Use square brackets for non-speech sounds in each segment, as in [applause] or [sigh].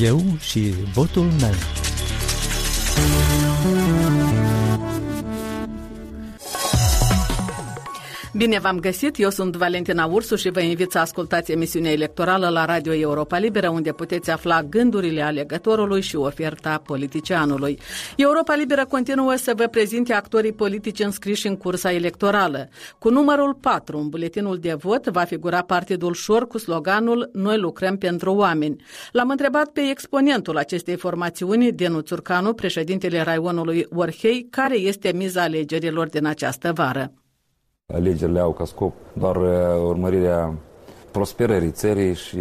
Eu și votul meu. Bine v-am găsit, eu sunt Valentina Ursu și vă invit să ascultați emisiunea electorală la Radio Europa Liberă, unde puteți afla gândurile alegătorului și oferta politicianului. Europa Liberă continuă să vă prezinte actorii politici înscriși în cursa electorală. Cu numărul 4, în buletinul de vot, va figura Partidul Șor cu sloganul Noi lucrăm pentru oameni. L-am întrebat pe exponentul acestei formațiuni, Denu Țurcanu, președintele Raionului Orhei, care este miza alegerilor din această vară. Alegerile au ca scop doar uh, urmărirea prosperării țării și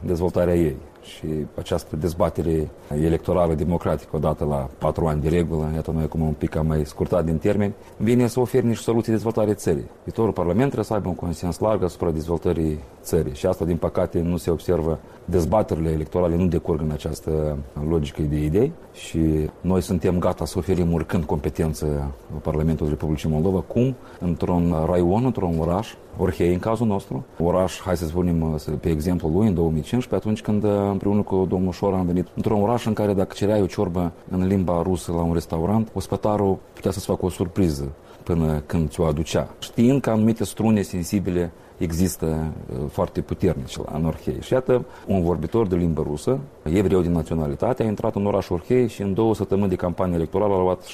dezvoltarea ei și această dezbatere electorală democratică odată la patru ani de regulă, iată noi acum un pic am mai scurtat din termeni, vine să ofere niște soluții de dezvoltare țării. Viitorul Parlament trebuie să aibă un consens larg asupra dezvoltării țării și asta, din păcate, nu se observă. Dezbaterile electorale nu decurg în această logică de idei și noi suntem gata să oferim oricând competență Parlamentului Republicii Moldova, cum într-un raion, într-un oraș, Orhei în cazul nostru, oraș, hai să spunem pe exemplu lui, în 2015, atunci când împreună cu domnul Șor am venit într-un oraș în care dacă cereai o ciorbă în limba rusă la un restaurant, ospătarul putea să-ți facă o surpriză până când ți-o aducea. Știind că anumite strune sensibile există uh, foarte puternici la Orhei. Și iată, un vorbitor de limbă rusă, evreu din naționalitate, a intrat în orașul Orhei și în două săptămâni de campanie electorală a luat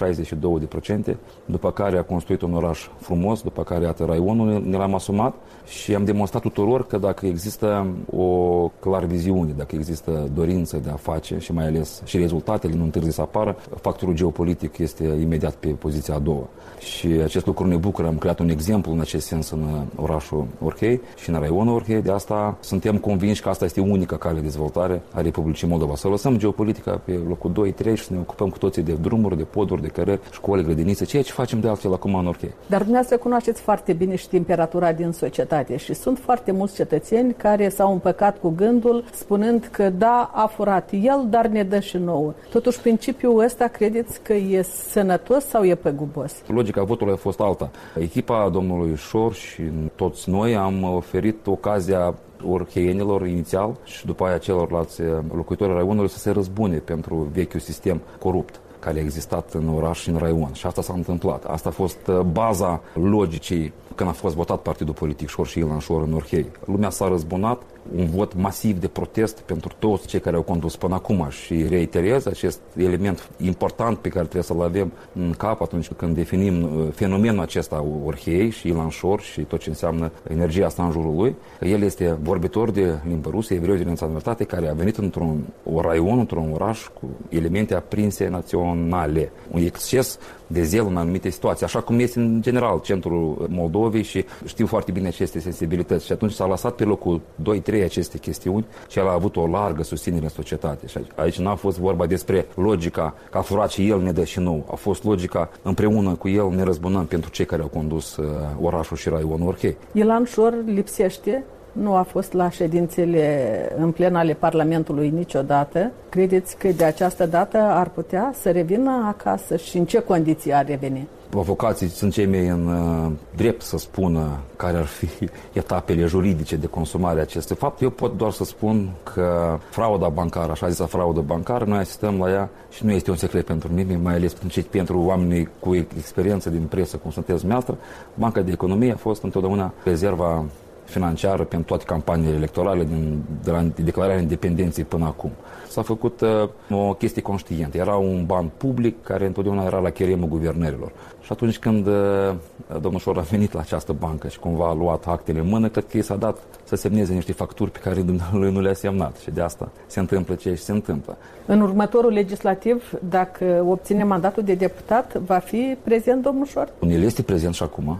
62%, după care a construit un oraș frumos, după care, iată, raionul ne l-am asumat și am demonstrat tuturor că dacă există o clar viziune, dacă există dorință de a face și mai ales și rezultatele nu întârzi să apară, factorul geopolitic este imediat pe poziția a doua. Și acest lucru ne bucură, am creat un exemplu în acest sens în orașul Orhei și în raionul Orhei. De asta suntem convinși că asta este unica cale de dezvoltare a Republicii Moldova. Să lăsăm geopolitica pe locul 2-3 și să ne ocupăm cu toții de drumuri, de poduri, de cărări, școli, grădinițe, ceea ce facem de altfel acum în Orhei. Dar dumneavoastră cunoașteți foarte bine și temperatura din societate și sunt foarte mulți cetățeni care s-au împăcat cu gândul spunând că da, a furat el, dar ne dă și nouă. Totuși, principiul ăsta credeți că e sănătos sau e păgubos? Logica votului a fost alta. Echipa domnului Șor și toți noi am oferit ocazia orcheienilor inițial și după aia celorlalți locuitori raionului să se răzbune pentru vechiul sistem corupt care a existat în oraș și în raion. Și asta s-a întâmplat. Asta a fost uh, baza logicii când a fost votat partidul politic Șor și Ilan Șor în Orhei. Lumea s-a răzbunat, un vot masiv de protest pentru toți cei care au condus până acum și reiterez acest element important pe care trebuie să-l avem în cap atunci când definim uh, fenomenul acesta Orhei și Ilan Șor și tot ce înseamnă energia asta în jurul lui. El este vorbitor de limbă rusă, evreu din naționalitate, care a venit într-un raion, într-un oraș cu elemente aprinse naționale. Un exces de zel în anumite situații, așa cum este în general centrul Moldovei și știu foarte bine aceste sensibilități. Și atunci s-a lăsat pe locul 2-3 aceste chestiuni și el a avut o largă susținere în societate. Și aici n-a fost vorba despre logica că a furat și el ne dă și nou. A fost logica împreună cu el ne răzbunăm pentru cei care au condus uh, orașul și raionul Orhei. Ilan Șor lipsește nu a fost la ședințele în plen ale Parlamentului niciodată. Credeți că de această dată ar putea să revină acasă și în ce condiții ar reveni? Avocații sunt cei mei în uh, drept să spună care ar fi [laughs] etapele juridice de consumare a acestui fapt. Eu pot doar să spun că frauda bancară, așa zisă fraudă bancară, noi asistăm la ea și nu este un secret pentru mine, mai ales pentru oamenii cu experiență din presă, cum sunteți dumneavoastră. Banca de economie a fost întotdeauna rezerva financiară pentru toate campaniile electorale din, de la declararea independenței până acum. S-a făcut uh, o chestie conștientă. Era un ban public care întotdeauna era la cheremul guvernărilor. Și atunci când uh, domnul Șor a venit la această bancă și cumva a luat actele în mână, cred că i s-a dat să semneze niște facturi pe care lui nu le-a semnat. Și de asta se întâmplă ce se întâmplă. În următorul legislativ, dacă obține mandatul de deputat, va fi prezent domnul Șor? El este prezent și acum.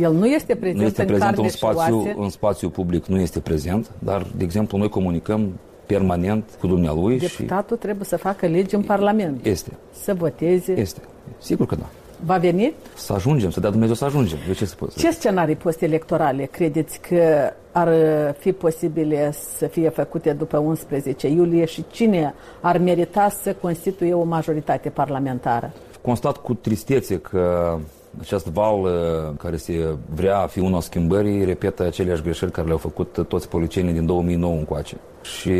El nu este prezent, nu este în, prezent în, spațiu, în spațiu public, nu este prezent, dar, de exemplu, noi comunicăm permanent cu dumnealui. Deputatul și... trebuie să facă legi în Parlament. Este. Să voteze. Este. Sigur că da. Va veni? Să ajungem, să dea Dumnezeu să ajungem. Eu ce să pot Ce scenarii post-electorale credeți că ar fi posibile să fie făcute după 11 iulie și cine ar merita să constituie o majoritate parlamentară? Constat cu tristețe că acest val uh, care se vrea a fi unul schimbării repetă aceleași greșeli care le-au făcut toți policienii din 2009 încoace. Și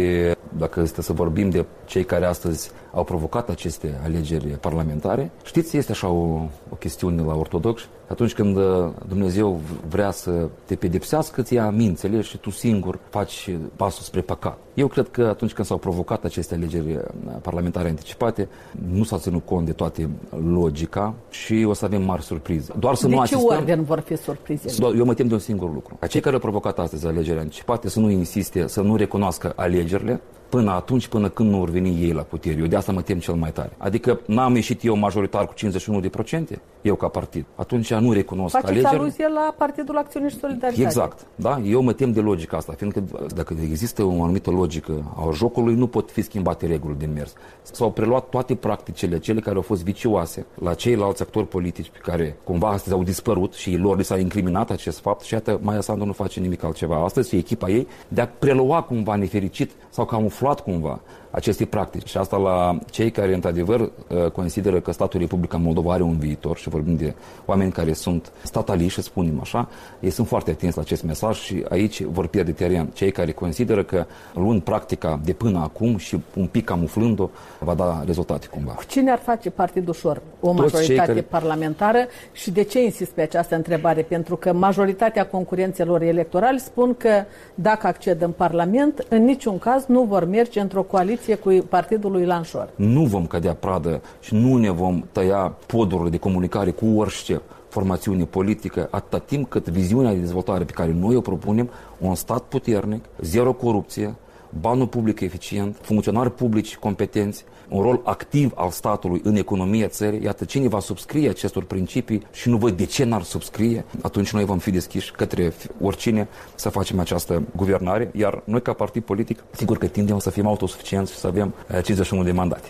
dacă este să vorbim de cei care astăzi au provocat aceste alegeri parlamentare, știți, este așa o, o chestiune la ortodox. Atunci când uh, Dumnezeu vrea să te pedepsească, ți ia mințele și tu singur faci pasul spre păcat. Eu cred că atunci când s-au provocat aceste alegeri uh, parlamentare anticipate, nu s-a ținut cont de toate logica și o să avem mari surprize. Doar să de nu ce asistăm... ordine vor fi surprize? Eu mă tem de un singur lucru. Acei care au provocat astăzi alegeri anticipate să nu insiste, să nu recunoască alegerile, până atunci, până când nu vor veni ei la putere. Eu de asta mă tem cel mai tare. Adică n-am ieșit eu majoritar cu 51%, eu ca partid. Atunci nu recunosc Faceți alegerile. aluzie la Partidul Acțiune și Solidaritate. Exact. Da? Eu mă tem de logica asta, fiindcă dacă există o anumită logică a jocului, nu pot fi schimbate regulile din mers. S-au preluat toate practicile, cele care au fost vicioase la ceilalți actori politici pe care cumva astăzi au dispărut și lor li s-a incriminat acest fapt și iată, Maia Sandu nu face nimic altceva astăzi și echipa ei de a prelua cumva nefericit sau camuflat cumva aceste practici. Și asta la cei care, într-adevăr, uh, consideră că statul Republica Moldova are un viitor și vorbim de oameni care sunt stataliști, spunem așa, ei sunt foarte atenți la acest mesaj și aici vor pierde teren. Cei care consideră că luând practica de până acum și un pic camuflând-o, va da rezultate cumva. Cu cine ar face partidul ușor? O majoritate care... parlamentară și de ce insist pe această întrebare? Pentru că majoritatea concurențelor electorali spun că dacă acced în Parlament, în niciun caz nu vor merge într-o coaliție coaliție cu partidul lui Lanșor. Nu vom cădea pradă și nu ne vom tăia podurile de comunicare cu orice formațiune politică, atâta timp cât viziunea de dezvoltare pe care noi o propunem, un stat puternic, zero corupție, banul public eficient, funcționari publici competenți, un rol activ al statului în economia țării. Iată, cine va subscrie acestor principii și nu văd de ce n-ar subscrie, atunci noi vom fi deschiși către oricine să facem această guvernare, iar noi ca partid politic, sigur că tindem să fim autosuficienți și să avem 51 eh, de mandate.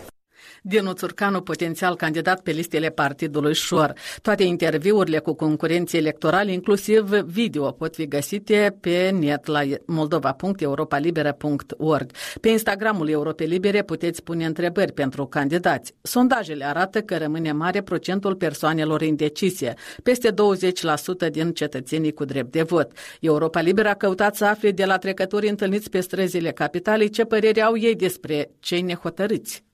Dinu Țurcanu, potențial candidat pe listele partidului Șor. Toate interviurile cu concurenții electorali, inclusiv video, pot fi găsite pe net la moldova.europalibera.org. Pe Instagramul Europei Libere puteți pune întrebări pentru candidați. Sondajele arată că rămâne mare procentul persoanelor indecise, peste 20% din cetățenii cu drept de vot. Europa Liberă a căutat să afle de la trecătorii întâlniți pe străzile capitalei ce păreri au ei despre cei nehotărâți.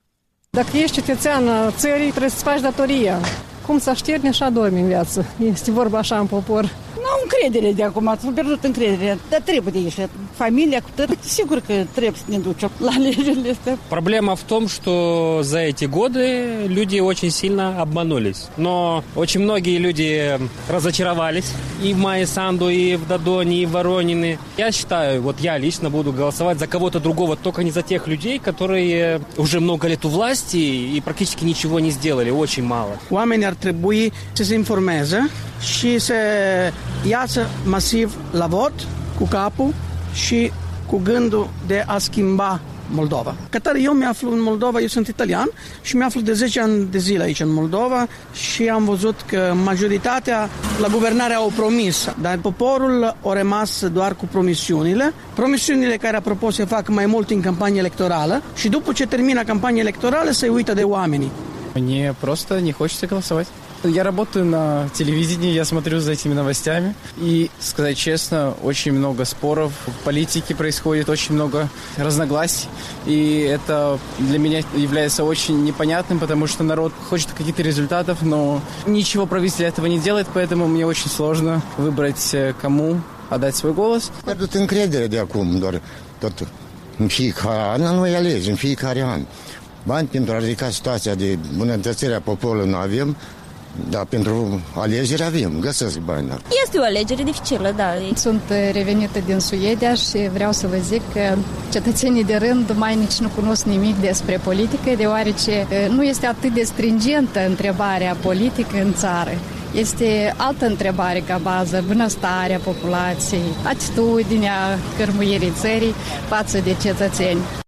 Dacă ești cetățean țării, trebuie să-ți faci datoria. Cum să șterni, așa dormi în viață. Este vorba așa în popor. Nu încredere de acum, s-a pierdut încrederea, dar trebuie de ieșit. Familia cu tot, сигур că trebuie să ne ducem la alegerile astea. Проблема в том, что за эти годы люди очень сильно обманулись. Но очень многие люди разочаровались и в Майе Санду, и в Дадоне, и в Воронине. Я считаю, вот я лично буду голосовать за кого-то другого, только не за тех людей, которые уже много лет у власти и практически ничего не сделали, очень мало. Oamenii ar trebui să se informeze și să iasă masiv la vot cu capul și cu gândul de a schimba Moldova. Ca tare, eu mi-aflu în Moldova, eu sunt italian și mi-aflu de 10 ani de zile aici în Moldova și am văzut că majoritatea la guvernare au promis, dar poporul a rămas doar cu promisiunile, promisiunile care apropo se fac mai mult în campanie electorală și după ce termină campania electorală se uită de oamenii. Мне просто не хочется голосовать. Я работаю на телевидении, я смотрю за этими новостями. И, сказать честно, очень много споров в политике происходит, очень много разногласий. И это для меня является очень непонятным, потому что народ хочет каких-то результатов, но ничего правительство этого не делает, поэтому мне очень сложно выбрать, кому отдать свой голос. Încredere de acum, doar tot în fiecare noi alegi în fiecare an. Bani pentru a ridica situația de bunătățire a poporului nu Da, pentru alegeri avem, găsesc bani. Da. Este o alegere dificilă, da. Sunt revenită din Suedia și vreau să vă zic că cetățenii de rând mai nici nu cunosc nimic despre politică, deoarece nu este atât de stringentă întrebarea politică în țară. Este altă întrebare ca bază, bunăstarea populației, atitudinea cărmuirii țării față de cetățeni.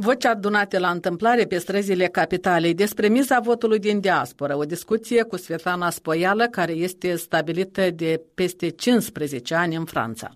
Voci adunate la întâmplare pe străzile capitalei despre miza votului din diaspora, o discuție cu Svetlana Spoială, care este stabilită de peste 15 ani în Franța.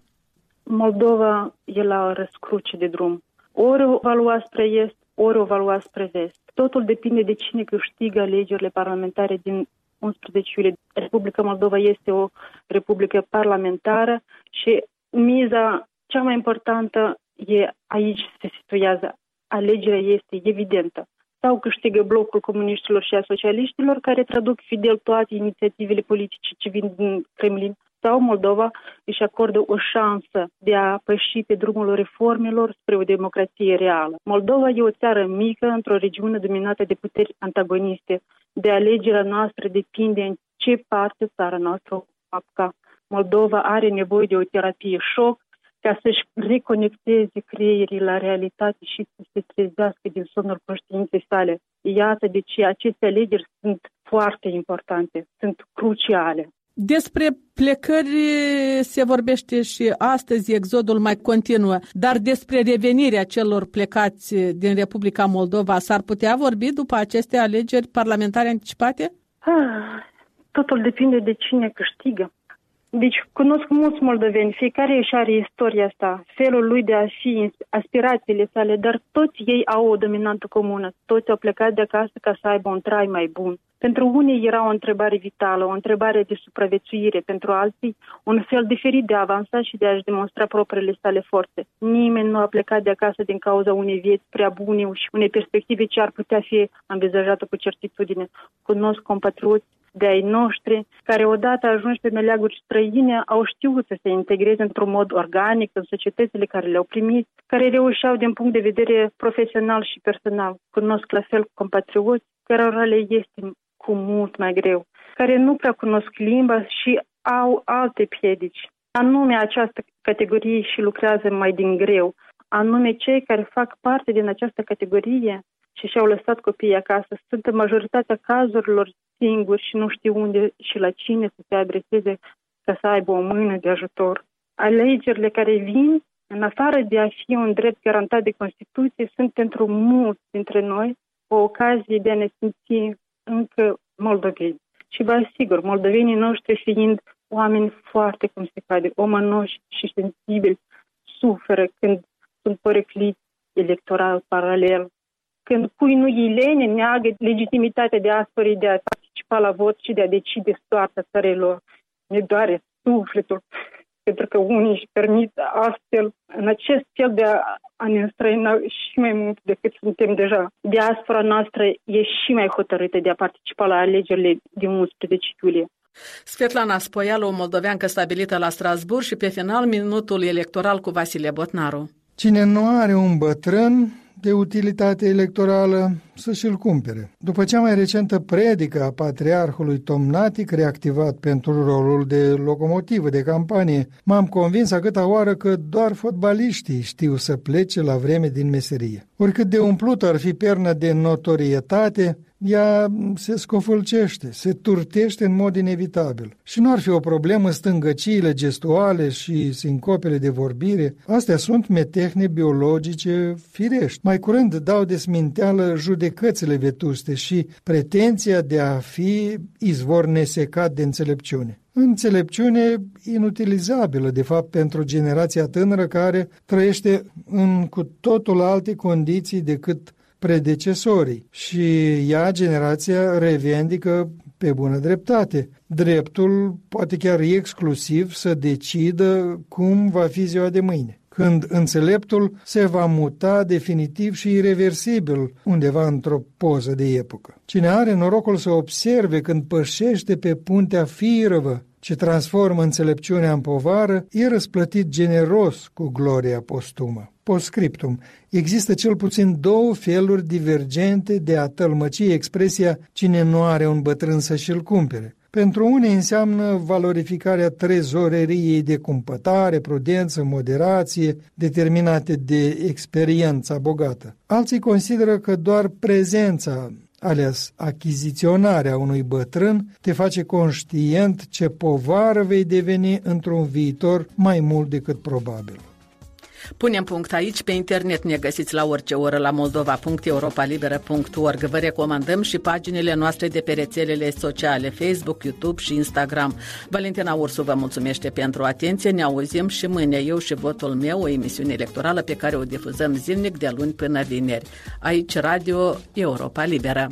Moldova e la o răscruce de drum. Ori o va lua spre est, ori o va lua spre vest. Totul depinde de cine câștigă alegerile parlamentare din 11 iulie. Republica Moldova este o republică parlamentară și miza cea mai importantă e aici se situează alegerea este evidentă. Sau câștigă blocul comuniștilor și a socialiștilor care traduc fidel toate inițiativele politice ce vin din Kremlin, sau Moldova își acordă o șansă de a păși pe drumul reformelor spre o democrație reală. Moldova e o țară mică într-o regiune dominată de puteri antagoniste. De alegerea noastră depinde în ce parte țara noastră o apuca. Moldova are nevoie de o terapie șoc ca să-și reconecteze creierii la realitate și să se trezească din somnul conștiinței sale. Iată de ce aceste alegeri sunt foarte importante, sunt cruciale. Despre plecări se vorbește și astăzi, exodul mai continuă, dar despre revenirea celor plecați din Republica Moldova s-ar putea vorbi după aceste alegeri parlamentare anticipate? Ah, totul depinde de cine câștigă. Deci cunosc mulți moldoveni, fiecare își are istoria asta, felul lui de a fi, aspirațiile sale, dar toți ei au o dominantă comună, toți au plecat de acasă ca să aibă un trai mai bun. Pentru unii era o întrebare vitală, o întrebare de supraviețuire, pentru alții un fel diferit de a avansa și de a-și demonstra propriile sale forțe. Nimeni nu a plecat de acasă din cauza unei vieți prea bune și unei perspective ce ar putea fi învizajată cu certitudine. Cunosc compatrioți de ai noștri, care odată ajunși pe meleaguri străine au știut să se integreze într-un mod organic în societățile care le-au primit, care reușeau din punct de vedere profesional și personal. Cunosc la fel compatrioți cărora le este cu mult mai greu, care nu prea cunosc limba și au alte piedici. Anume această categorie și lucrează mai din greu, anume cei care fac parte din această categorie și și-au lăsat copiii acasă, sunt în majoritatea cazurilor singuri și nu știu unde și la cine să se adreseze ca să aibă o mână de ajutor. Alegerile care vin, în afară de a fi un drept garantat de Constituție, sunt pentru mulți dintre noi o ocazie de a ne simți încă moldoveni. Și vă asigur, moldovenii noștri fiind oameni foarte, cum se cade, omanoși și sensibili, suferă când sunt părăcliți electoral paralel, când cui nu îi lene, neagă legitimitatea de astfel de a participa la vot și de a decide soarta țărilor. Ne doare sufletul, pentru că unii își permit astfel, în acest fel de a, a ne înstrăina și mai mult decât suntem deja. Diaspora noastră e și mai hotărâtă de a participa la alegerile din 11 iulie. Svetlana Spoialu, o moldoveancă stabilită la Strasburg și pe final minutul electoral cu Vasile Botnaru. Cine nu are un bătrân de utilitate electorală să și-l cumpere. După cea mai recentă predică a patriarhului Tomnatic, reactivat pentru rolul de locomotivă de campanie, m-am convins a câta oară că doar fotbaliștii știu să plece la vreme din meserie. Oricât de umplut ar fi perna de notorietate, ea se scofâlcește, se turtește în mod inevitabil. Și nu ar fi o problemă stângăciile gestuale și sincopele de vorbire, astea sunt metehne biologice firești. Mai curând dau desminteală judecățile vetuste și pretenția de a fi izvor nesecat de înțelepciune. Înțelepciune inutilizabilă, de fapt, pentru generația tânără care trăiește în cu totul alte condiții decât predecesorii și ea, generația, revendică pe bună dreptate. Dreptul, poate chiar exclusiv, să decidă cum va fi ziua de mâine când înțeleptul se va muta definitiv și irreversibil undeva într-o poză de epocă. Cine are norocul să observe când pășește pe puntea firăvă ce transformă înțelepciunea în povară, e răsplătit generos cu gloria postumă. Postscriptum. Există cel puțin două feluri divergente de a tălmăci expresia cine nu are un bătrân să și-l cumpere. Pentru unii înseamnă valorificarea trezoreriei de cumpătare, prudență, moderație, determinate de experiența bogată. Alții consideră că doar prezența alias achiziționarea unui bătrân, te face conștient ce povară vei deveni într-un viitor mai mult decât probabil. Punem punct aici, pe internet ne găsiți la orice oră la moldova.europalibera.org. Vă recomandăm și paginile noastre de pe rețelele sociale, Facebook, YouTube și Instagram. Valentina Ursu vă mulțumește pentru atenție, ne auzim și mâine eu și votul meu, o emisiune electorală pe care o difuzăm zilnic de luni până vineri. Aici Radio Europa Liberă.